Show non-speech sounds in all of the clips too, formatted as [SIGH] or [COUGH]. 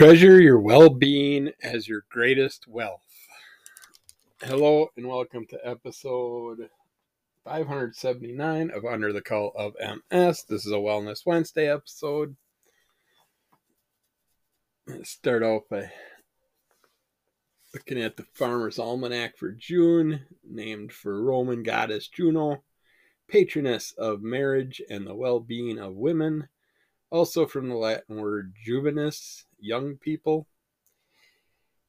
Treasure your well being as your greatest wealth. Hello, and welcome to episode 579 of Under the Cowl of MS. This is a Wellness Wednesday episode. Let's start off by looking at the Farmer's Almanac for June, named for Roman goddess Juno, patroness of marriage and the well being of women. Also from the Latin word juvenis, young people.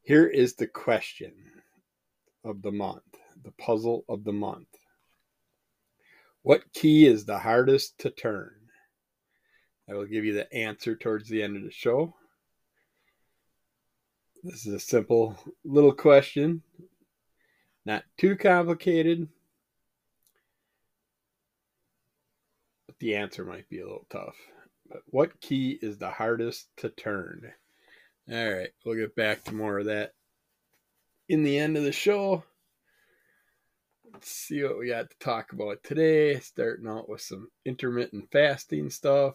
Here is the question of the month, the puzzle of the month. What key is the hardest to turn? I will give you the answer towards the end of the show. This is a simple little question, not too complicated, but the answer might be a little tough. But what key is the hardest to turn? All right, we'll get back to more of that in the end of the show. Let's see what we got to talk about today. Starting out with some intermittent fasting stuff.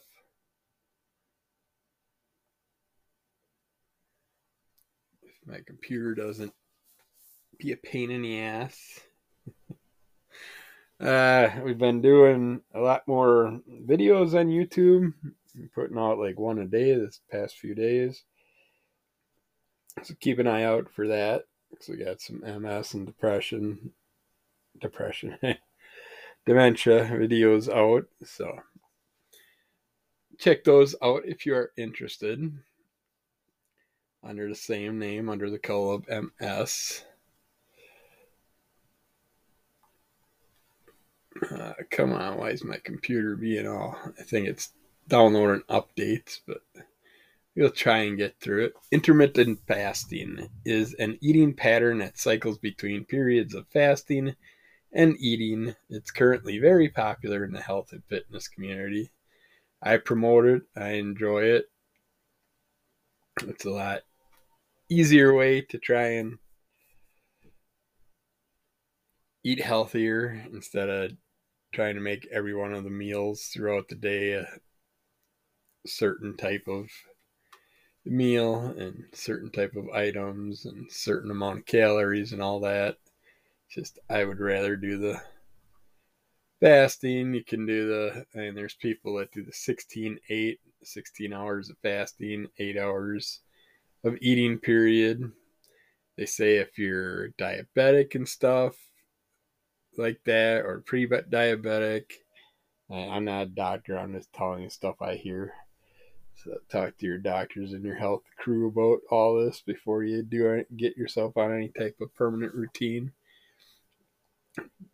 If my computer doesn't be a pain in the ass. [LAUGHS] uh, we've been doing a lot more videos on YouTube. I'm putting out like one a day this past few days. So keep an eye out for that. Because we got some MS and depression, depression, [LAUGHS] dementia videos out. So check those out if you are interested. Under the same name, under the cowl of MS. Uh, come on, why is my computer being all? I think it's downloading updates, but we'll try and get through it. Intermittent fasting is an eating pattern that cycles between periods of fasting and eating. It's currently very popular in the health and fitness community. I promote it, I enjoy it. It's a lot easier way to try and eat healthier instead of trying to make every one of the meals throughout the day a certain type of meal and certain type of items and certain amount of calories and all that. Just I would rather do the fasting. You can do the and there's people that do the 16 8 16 hours of fasting, 8 hours of eating period. They say if you're diabetic and stuff like that or pre-diabetic, I'm not a doctor, I'm just telling you stuff I hear talk to your doctors and your health crew about all this before you do get yourself on any type of permanent routine.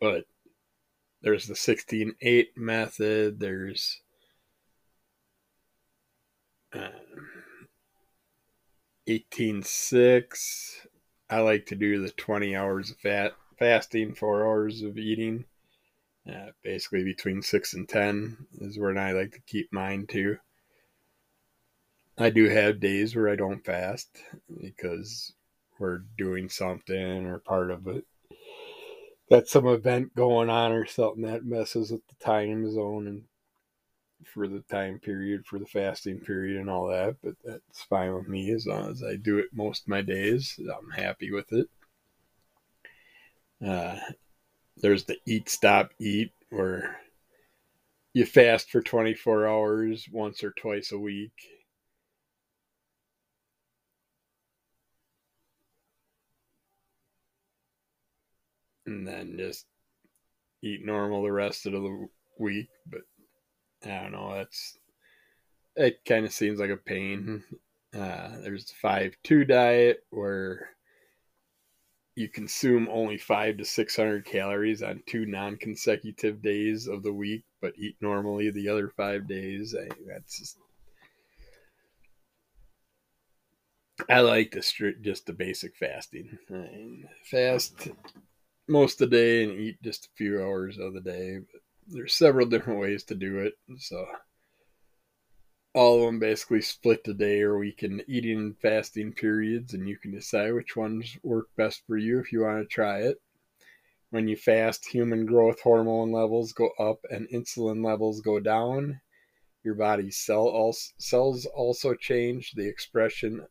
But there's the 16-8 method. There's um, 18-6. I like to do the 20 hours of fat fasting, four hours of eating. Uh, basically between 6 and 10 is where I like to keep mine too. I do have days where I don't fast because we're doing something or part of it. Got some event going on or something that messes with the time zone and for the time period, for the fasting period and all that. But that's fine with me as long as I do it most of my days. I'm happy with it. Uh, there's the eat, stop, eat, where you fast for 24 hours once or twice a week and then just eat normal the rest of the week. But I don't know. That's it. Kind of seems like a pain. Uh, there's the five two diet where you consume only five to six hundred calories on two non-consecutive days of the week, but eat normally the other five days. I, that's just. I like the strict, just the basic fasting. Fast most of the day and eat just a few hours of the day. But there's several [LAUGHS] different ways to do it. So all of them basically split the day or week in eating and fasting periods, and you can decide which ones work best for you if you want to try it. When you fast, human growth hormone levels go up and insulin levels go down. Your body's cell also, cells also change. The expression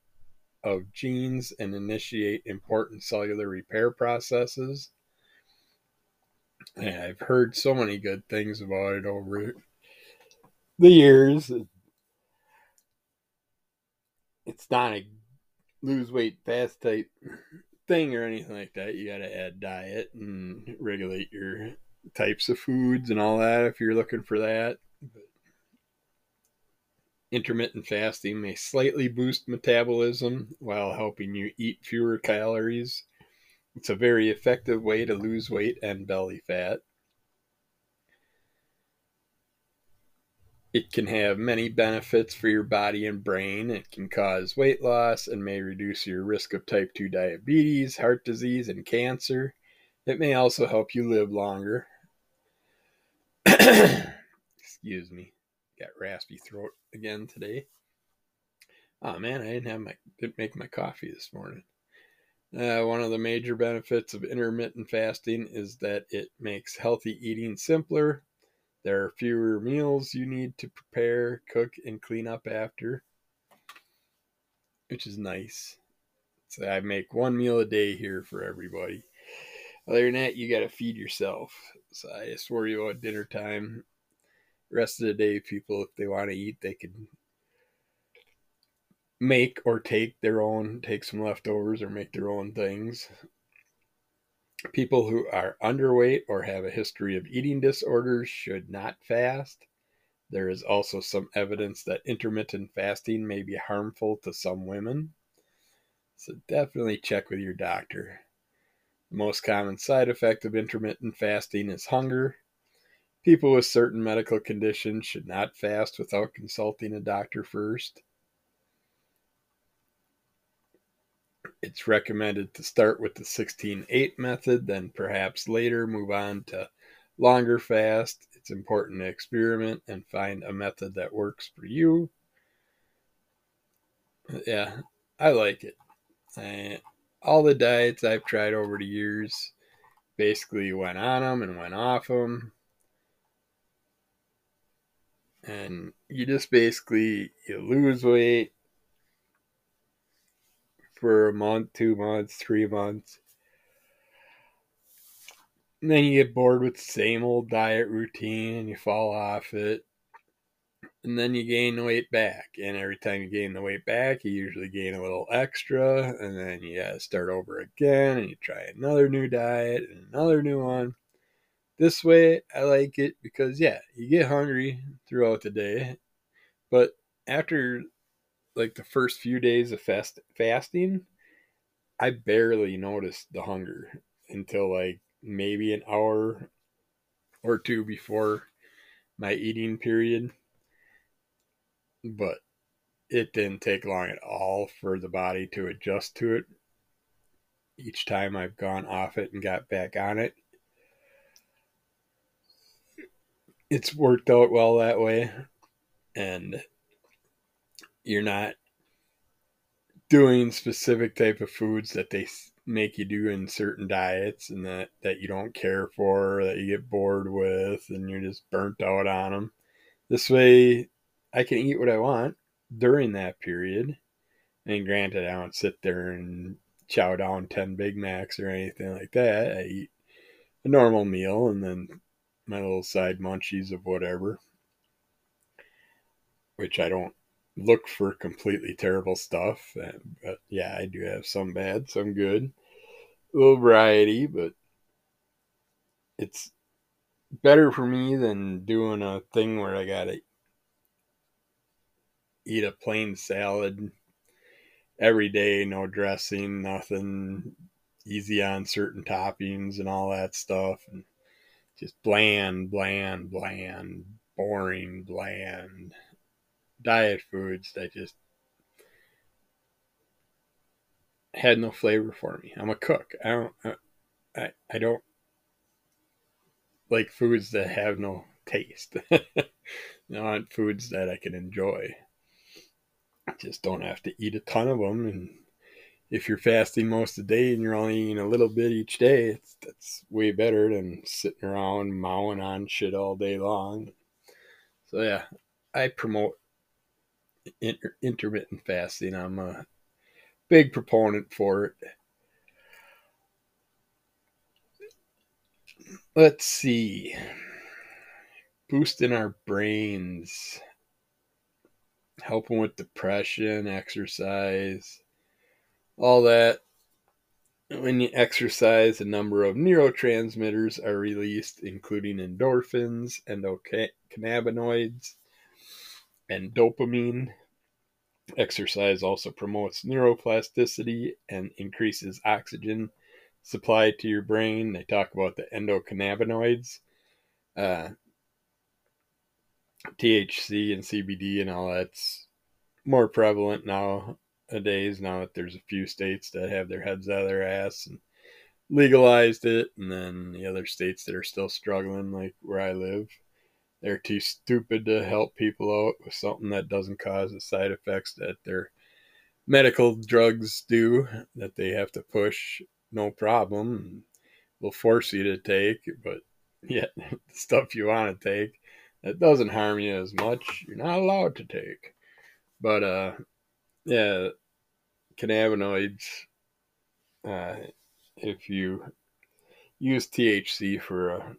of genes and initiate important cellular repair processes. And I've heard so many good things about it over the years. It's not a lose weight fast type thing or anything like that. You got to add diet and regulate your types of foods and all that if you're looking for that. But intermittent fasting may slightly boost metabolism while helping you eat fewer calories. It's a very effective way to lose weight and belly fat. It can have many benefits for your body and brain. It can cause weight loss and may reduce your risk of type 2 diabetes, heart disease, and cancer. It may also help you live longer. [COUGHS] Excuse me. Got raspy throat again today. Oh man, I didn't have my didn't make my coffee this morning. Uh, one of the major benefits of intermittent fasting is that it makes healthy eating simpler there are fewer meals you need to prepare, cook, and clean up after, which is nice. So I make one meal a day here for everybody. Other than that, you got to feed yourself. So I just worry about dinner time. rest of the day, people, if they want to eat, they can make or take their own, take some leftovers or make their own things. People who are underweight or have a history of eating disorders should not fast. There is also some evidence that intermittent fasting may be harmful to some women. So definitely check with your doctor. The most common side effect of intermittent fasting is hunger. People with certain medical conditions should not fast without consulting a doctor first. It's recommended to start with the 16-8 method, then perhaps later move on to longer fast. It's important to experiment and find a method that works for you. Yeah, I like it. I, all the diets I've tried over the years basically went on them and went off them. And you just basically you lose weight, for a month, two months, three months. And then you get bored with the same old diet routine and you fall off it. And then you gain the weight back. And every time you gain the weight back, you usually gain a little extra. And then you start over again and you try another new diet and another new one. This way, I like it because, yeah, you get hungry throughout the day. But after like the first few days of fast fasting, I barely noticed the hunger until like maybe an hour or two before my eating period. But it didn't take long at all for the body to adjust to it. Each time I've gone off it and got back on it, it's worked out well that way. And you're not doing specific type of foods that they make you do in certain diets and that that you don't care for that you get bored with and you're just burnt out on them this way i can eat what i want during that period. And granted i don't sit there and chow down 10 big macs or anything like that. I eat a normal meal and then my little side munchies of whatever which i don't look for completely terrible stuff. But yeah, I do have some bad, some good. A little variety, but it's better for me than doing a thing where I gotta eat a plain salad every day, no dressing, nothing, easy on certain toppings and all that stuff. And just bland, bland, bland, boring, bland diet foods that just had no flavor for me. I'm a cook. I don't I I don't like foods that have no taste. [LAUGHS] Want foods that I can enjoy. I just don't have to eat a ton of them and if you're fasting most of the day and you're only eating a little bit each day, it's that's way better than sitting around mowing on shit all day long. So yeah, I promote inter- intermittent fasting. I'm a big proponent for it. Let's see. Boosting our brains, helping with depression, exercise, all that. When you exercise, a number of neurotransmitters are released, including endorphins, endocannabinoids, and dopamine. Exercise also promotes neuroplasticity and increases oxygen supply to your brain. They talk about the endocannabinoids, uh, THC and CBD and all that's more prevalent nowadays. Now that there's a few states that have their heads out of their ass and legalized it, and then the other states that are still struggling, like where I live, they're too stupid to help people out with something that doesn't cause the side effects that their medical drugs do that they have to push no problem. Will force you to take but [LAUGHS] yet the stuff you want to take that doesn't harm you as much. You're not allowed to take. But uh yeah cannabinoids uh if you use THC for a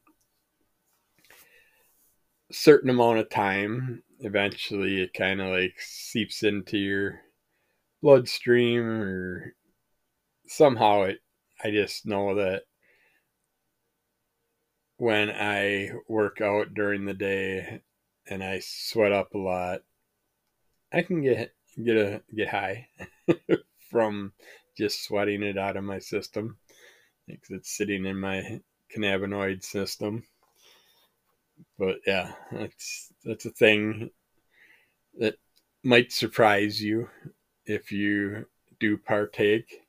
certain amount of time, eventually it kind of like seeps into your bloodstream or somehow it I just know that when I work out during the day and I sweat up a lot, I can get get a get high [LAUGHS] from just sweating it out of my system. Because it's sitting in my cannabinoid system but yeah, that's that's a thing that might surprise you if you do partake,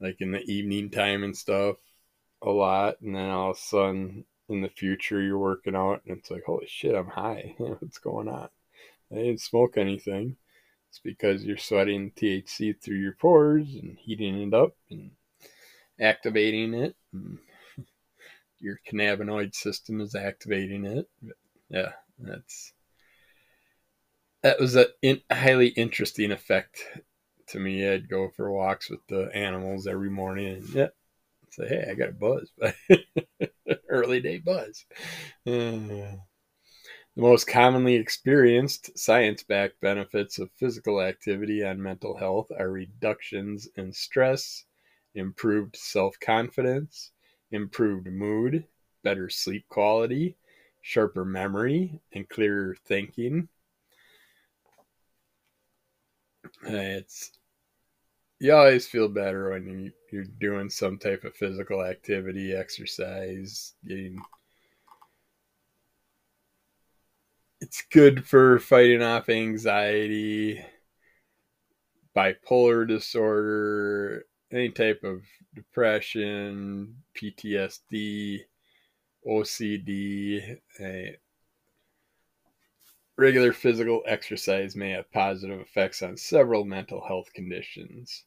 like in the evening time and stuff, a lot, and then all of a sudden in the future you're working out and it's like, holy shit, I'm high. [LAUGHS] What's going on? I didn't smoke anything. It's because you're sweating THC through your pores and heating it up and activating it. And your cannabinoid system is activating it. Yeah, that's that was a in, highly interesting effect to me. I'd go for walks with the animals every morning, and yeah, say, hey, I got a buzz, [LAUGHS] early day buzz. Uh, the most commonly experienced science backed benefits of physical activity on mental health are reductions in stress, improved self confidence, improved mood, better sleep quality, sharper memory, and clearer thinking. It's you always feel better when you, you're doing some type of physical activity, exercise, getting it's good for fighting off anxiety, bipolar disorder, any type of depression, PTSD, OCD. regular physical exercise may have positive effects on several mental health conditions,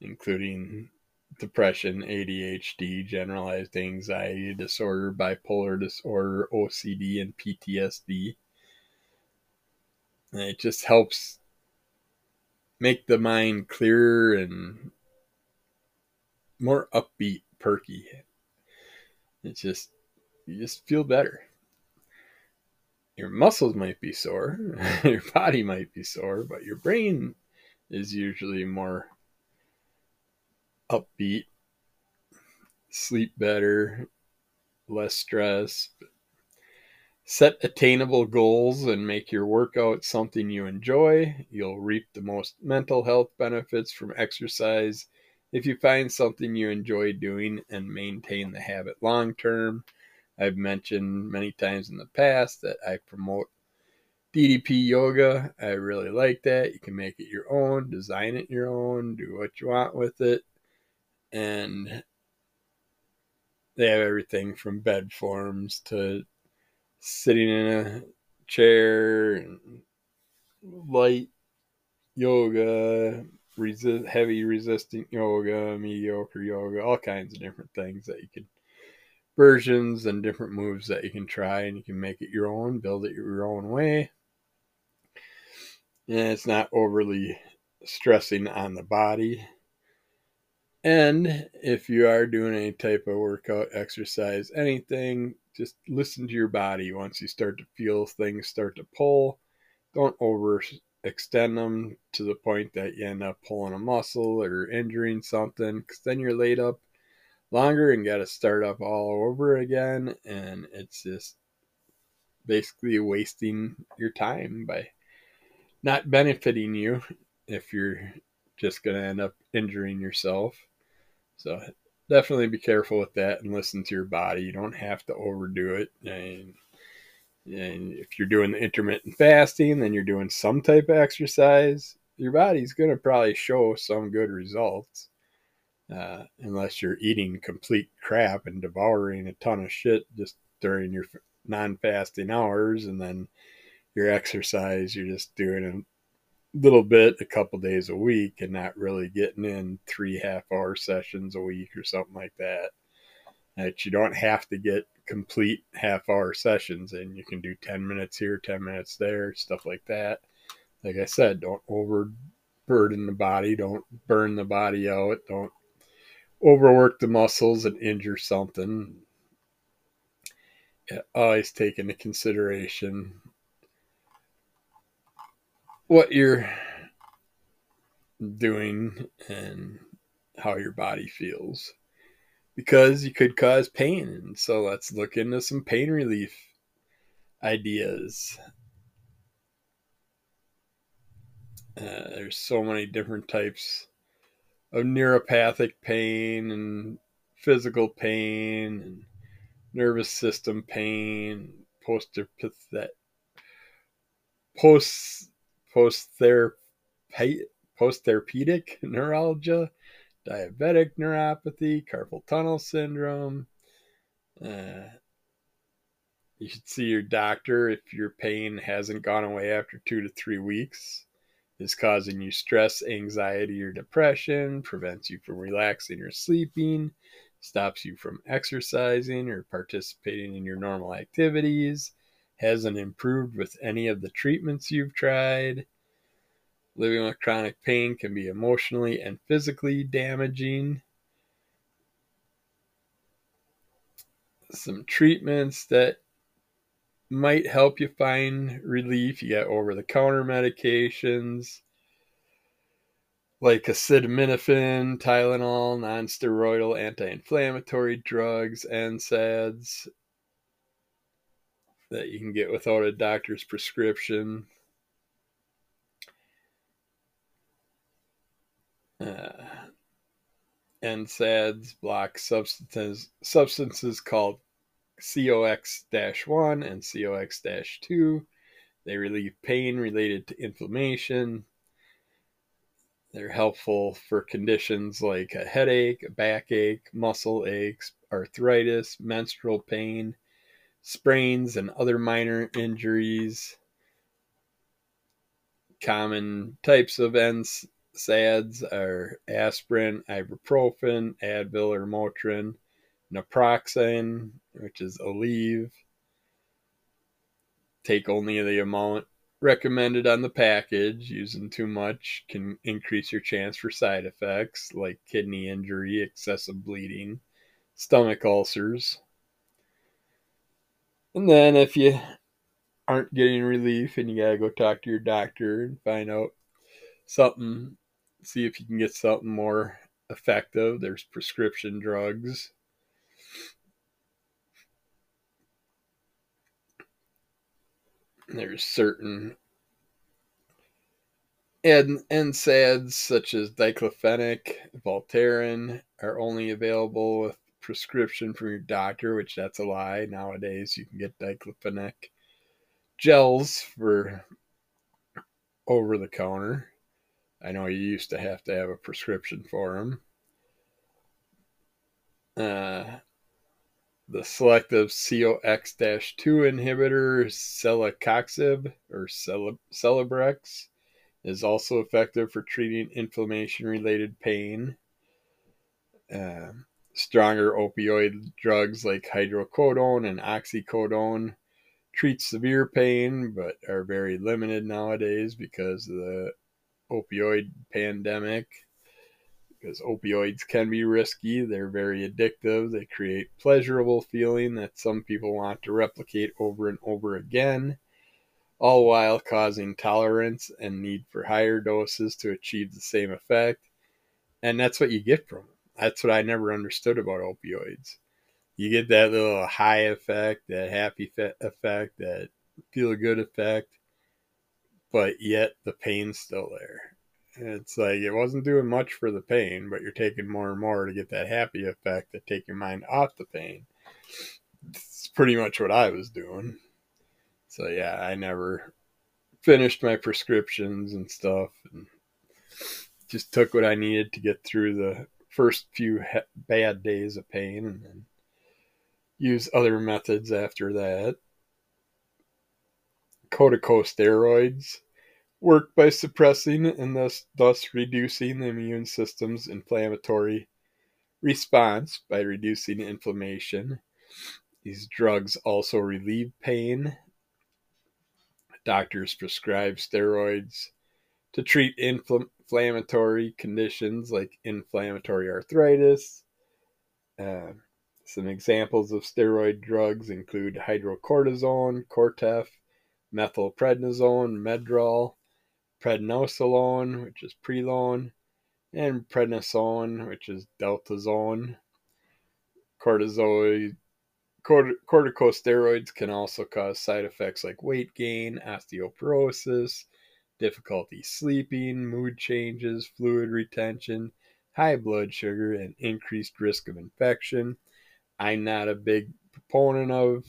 including depression, ADHD, generalized anxiety disorder, bipolar disorder, OCD, and PTSD. And it just helps make the mind clearer and more upbeat, perky. It's just you just feel better. Your muscles might be sore, [LAUGHS] your body might be sore, but your brain is usually more upbeat, sleep better, less stress. Set attainable goals and make your workout something you enjoy. You'll reap the most mental health benefits from exercise if you find something you enjoy doing and maintain the habit long term. I've mentioned many times in the past that I promote DDP yoga. I really like that. You can make it your own, design it your own, do what you want with it. And they have everything from bed forms to sitting in a chair and light yoga, resist, heavy resistant yoga, mediocre yoga, all kinds of different things that you can versions and different moves that you can try and you can make it your own, build it your own way. And it's not overly stressing on the body. And if you are doing any type of workout, exercise, anything, just listen to your body. Once you start to feel things start to pull, don't overextend them to the point that you end up pulling a muscle or injuring something, because then you're laid up longer and got to start up all over again. And it's just basically wasting your time by not benefiting you if you're just going to end up injuring yourself. So definitely be careful with that and listen to your body. You don't have to overdo it. And, and if you're doing the intermittent fasting, then you're doing some type of exercise, your body's going to probably show some good results. Uh, unless you're eating complete crap and devouring a ton of shit just during your non-fasting hours and then your exercise you're just doing a little bit a couple days a week and not really getting in three half hour sessions a week or something like that that you don't have to get complete half hour sessions and you can do 10 minutes here 10 minutes there stuff like that. Like i said don't overburden the body don't burn the body out don't overwork the muscles and injure something. Always take into consideration what you're doing and how your body feels because you could cause pain. So let's look into some pain relief ideas. Uh, there's so many different types of neuropathic pain and physical pain and nervous system pain, post post post therapeutic neuralgia, diabetic neuropathy, carpal tunnel syndrome. Uh, you should see your doctor if your pain hasn't gone away after two to three weeks, is causing you stress, anxiety, or depression, prevents you from relaxing or sleeping, stops you from exercising or participating in your normal activities, hasn't improved with any of the treatments you've tried. Living with chronic pain can be emotionally and physically damaging. Some treatments that might help you find relief. You got over the counter medications, like acetaminophen, Tylenol, nonsteroidal anti-inflammatory drugs, NSAIDs that you can get without a doctor's prescription. Uh, NSAIDs block substances substances called COX-1 and COX-2. They relieve pain related to inflammation, they're helpful for conditions like a headache, a backache, muscle aches, arthritis, menstrual pain, sprains, and other minor injuries. Common types of NSAIDs are aspirin, ibuprofen, Advil or Motrin, naproxen, which is Aleve. Take only the amount recommended on the package. Using too much can increase your chance for side effects like kidney injury, excessive bleeding, stomach ulcers. And then if you aren't getting relief and you got to go talk to your doctor and find out something, see if you can get something more effective, there's prescription drugs. There's certain and NSAIDs such as diclofenac, Voltaren are only available with prescription from your doctor, which that's a lie. Nowadays, you can get diclofenac gels for over the counter. I know you used to have to have a prescription for them. Uh, the selective COX-2 inhibitor celecoxib or Celebrex is also effective for treating inflammation-related pain. Uh, stronger opioid drugs like hydrocodone and oxycodone treat severe pain, but are very limited nowadays because the opioid pandemic because opioids can be risky. They're very addictive. They create pleasurable feeling that some people want to replicate over and over again, all while causing tolerance and need for higher doses to achieve the same effect. And that's what you get from them. That's what I never understood about opioids. You get that little high effect, that happy effect, that feel good effect, but yet the pain's still there it's like it wasn't doing much for the pain, but you're taking more and more to get that happy effect that take your mind off the pain. It's pretty much what I was doing. So yeah, I never finished my prescriptions and stuff and just took what I needed to get through the first few bad days of pain and then use other methods after that. Corticosteroids work by suppressing and thus, thus reducing the immune system's inflammatory response by reducing inflammation. These drugs also relieve pain. Doctors prescribe steroids to treat inflammatory conditions like inflammatory arthritis. Uh, some examples of steroid drugs include hydrocortisone, Cortef, methylprednisolone, Medrol, prednisolone, which is Prelone, and prednisone, which is Deltasone. Cortisoid, corticosteroids can also cause side effects like weight gain, osteoporosis, difficulty sleeping, mood changes, fluid retention, high blood sugar, and increased risk of infection. I'm not a big proponent of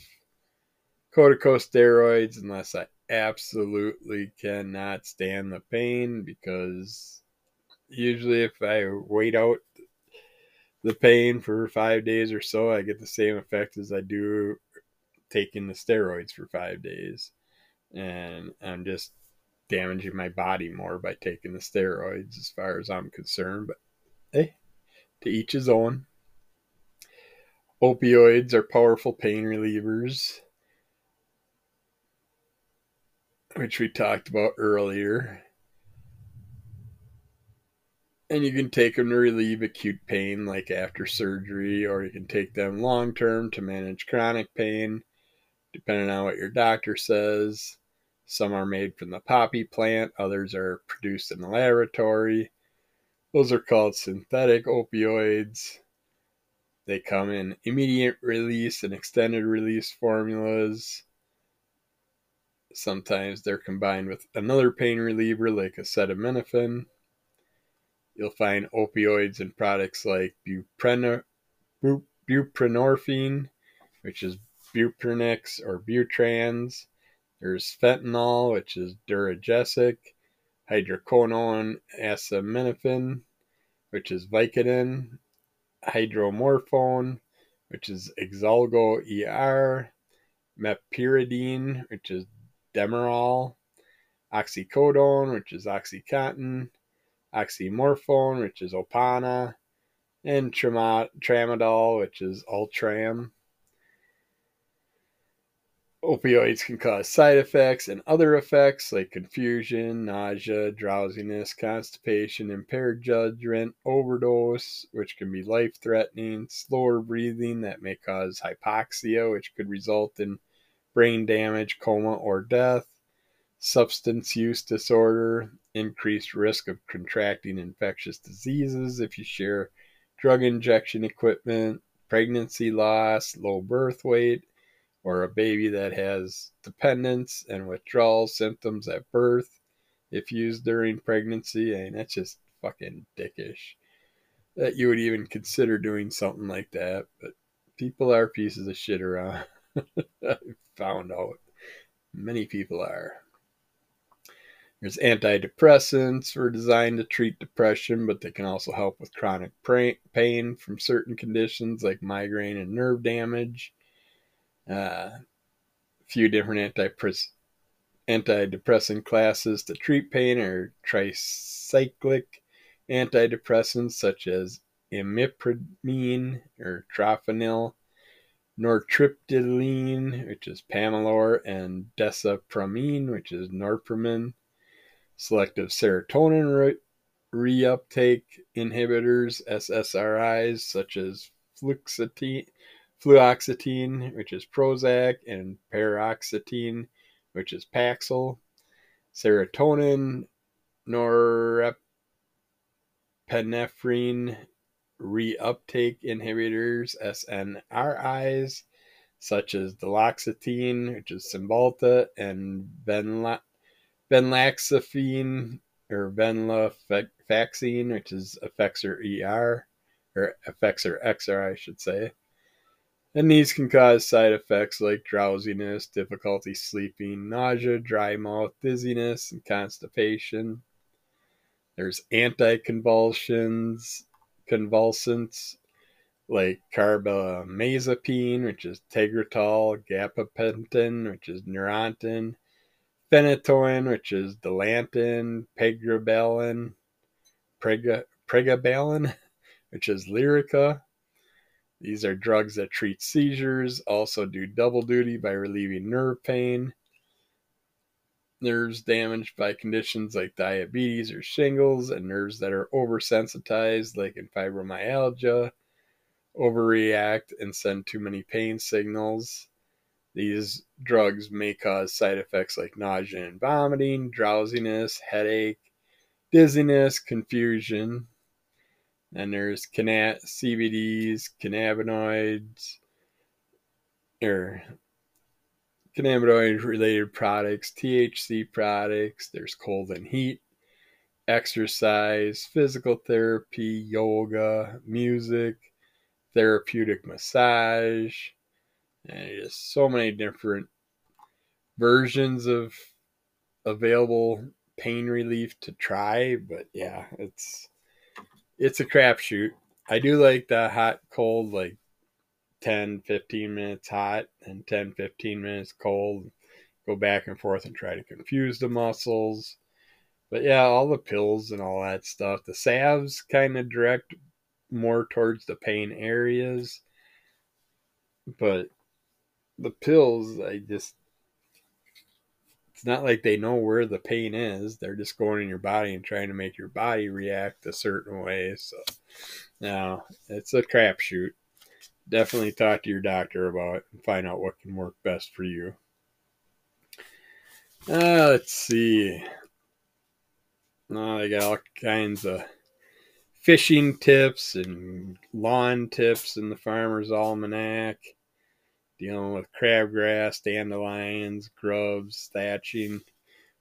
corticosteroids unless I absolutely cannot stand the pain because usually if I wait out the pain for five days or so, I get the same effect as I do taking the steroids for five days. And I'm just damaging my body more by taking the steroids as far as I'm concerned. But hey, to each his own. Opioids are powerful pain relievers which we talked about earlier. And you can take them to relieve acute pain, like after surgery, or you can take them long term to manage chronic pain, depending on what your doctor says. Some are made from the poppy plant, others are produced in the laboratory. Those are called synthetic opioids. They come in immediate release and extended release formulas. Sometimes they're combined with another pain reliever like acetaminophen. You'll find opioids in products like buprenorphine, which is Buprenex or Butrans. There's fentanyl, which is Duragesic, hydrocodone acetaminophen, which is Vicodin, hydromorphone, which is Exalgo ER, meperidine, which is Demerol, oxycodone, which is Oxycontin, oxymorphone, which is Opana, and tramadol, which is Ultram. Opioids can cause side effects and other effects like confusion, nausea, drowsiness, constipation, impaired judgment, overdose, which can be life threatening, slower breathing that may cause hypoxia, which could result in brain damage, coma, or death, substance use disorder, increased risk of contracting infectious diseases if you share drug injection equipment, pregnancy loss, low birth weight, or a baby that has dependence and withdrawal symptoms at birth if used during pregnancy. and that's just fucking dickish that you would even consider doing something like that. But people are pieces of shit around. [LAUGHS] I [LAUGHS] found out many people are. There's antidepressants were designed to treat depression, but they can also help with chronic pain from certain conditions like migraine and nerve damage. Uh, a few different antidepressant classes to treat pain are tricyclic antidepressants such as imipramine or Tofranil nortriptyline, which is Pamelor, and desipramine, which is Norpramin. selective serotonin re- reuptake inhibitors, SSRIs, such as fluoxetine, fluoxetine, which is Prozac, and paroxetine, which is Paxil, serotonin, norepinephrine reuptake inhibitors, SNRIs, such as duloxetine, which is Cymbalta, and Venla- venlafaxine or venlafaxine, which is Effexor ER, or Effexor XR, I should say. And these can cause side effects like drowsiness, difficulty sleeping, nausea, dry mouth, dizziness, and constipation. There's anticonvulsions, convulsants like carbamazepine, which is Tegretol, gabapentin, which is Neurontin, phenytoin, which is Dilantin, pregabalin, prega, pregabalin, [LAUGHS] which is Lyrica. These are drugs that treat seizures, also do double duty by relieving nerve pain. Nerves damaged by conditions like diabetes or shingles, and nerves that are oversensitized, like in fibromyalgia, overreact and send too many pain signals. These drugs may cause side effects like nausea and vomiting, drowsiness, headache, dizziness, confusion. And there's CBDs, cannabinoids, or cannabinoid related products, THC products. There's cold and heat, exercise, physical therapy, yoga, music, therapeutic massage, and just so many different versions of available pain relief to try. But yeah, it's it's a crapshoot. I do like the hot cold, like 10, 15 minutes hot and 10, 15 minutes cold. Go back and forth and try to confuse the muscles. But yeah, all the pills and all that stuff. The salves kind of direct more towards the pain areas. But the pills, I just it's not like they know where the pain is. They're just going in your body and trying to make your body react a certain way. So now it's a crapshoot. Definitely talk to your doctor about it and find out what can work best for you. Uh, let's see. Oh, I got all kinds of fishing tips and lawn tips in the Farmer's Almanac, dealing with crabgrass, dandelions, grubs, thatching.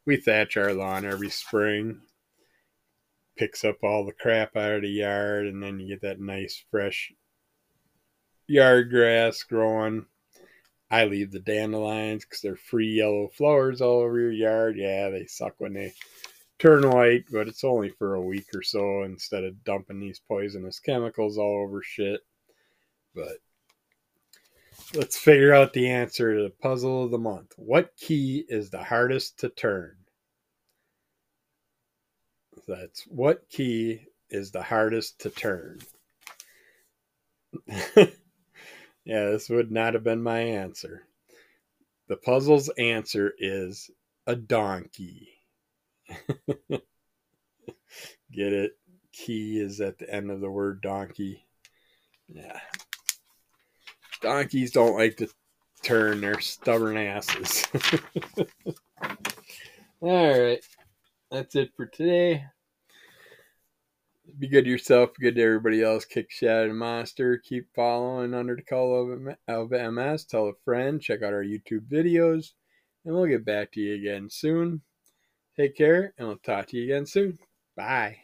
We thatch our lawn every spring. Picks up all the crap out of the yard, and then you get that nice, fresh yard grass growing. I leave the dandelions because they're free yellow flowers all over your yard. Yeah, they suck when they turn white, but it's only for a week or so instead of dumping these poisonous chemicals all over shit. But let's figure out the answer to the puzzle of the month. What key is the hardest to turn? That's what key is the hardest to turn? [LAUGHS] yeah, this would not have been my answer. The puzzle's answer is a donkey. [LAUGHS] Get it? Key is at the end of the word donkey. Yeah. Donkeys don't like to turn, they're stubborn asses. [LAUGHS] All right. That's it for today. Be good to yourself, be good to everybody else. Kick Shadow Monster. Keep following Under the Color of MS. Tell a friend. Check out our YouTube videos. And we'll get back to you again soon. Take care, and we'll talk to you again soon. Bye.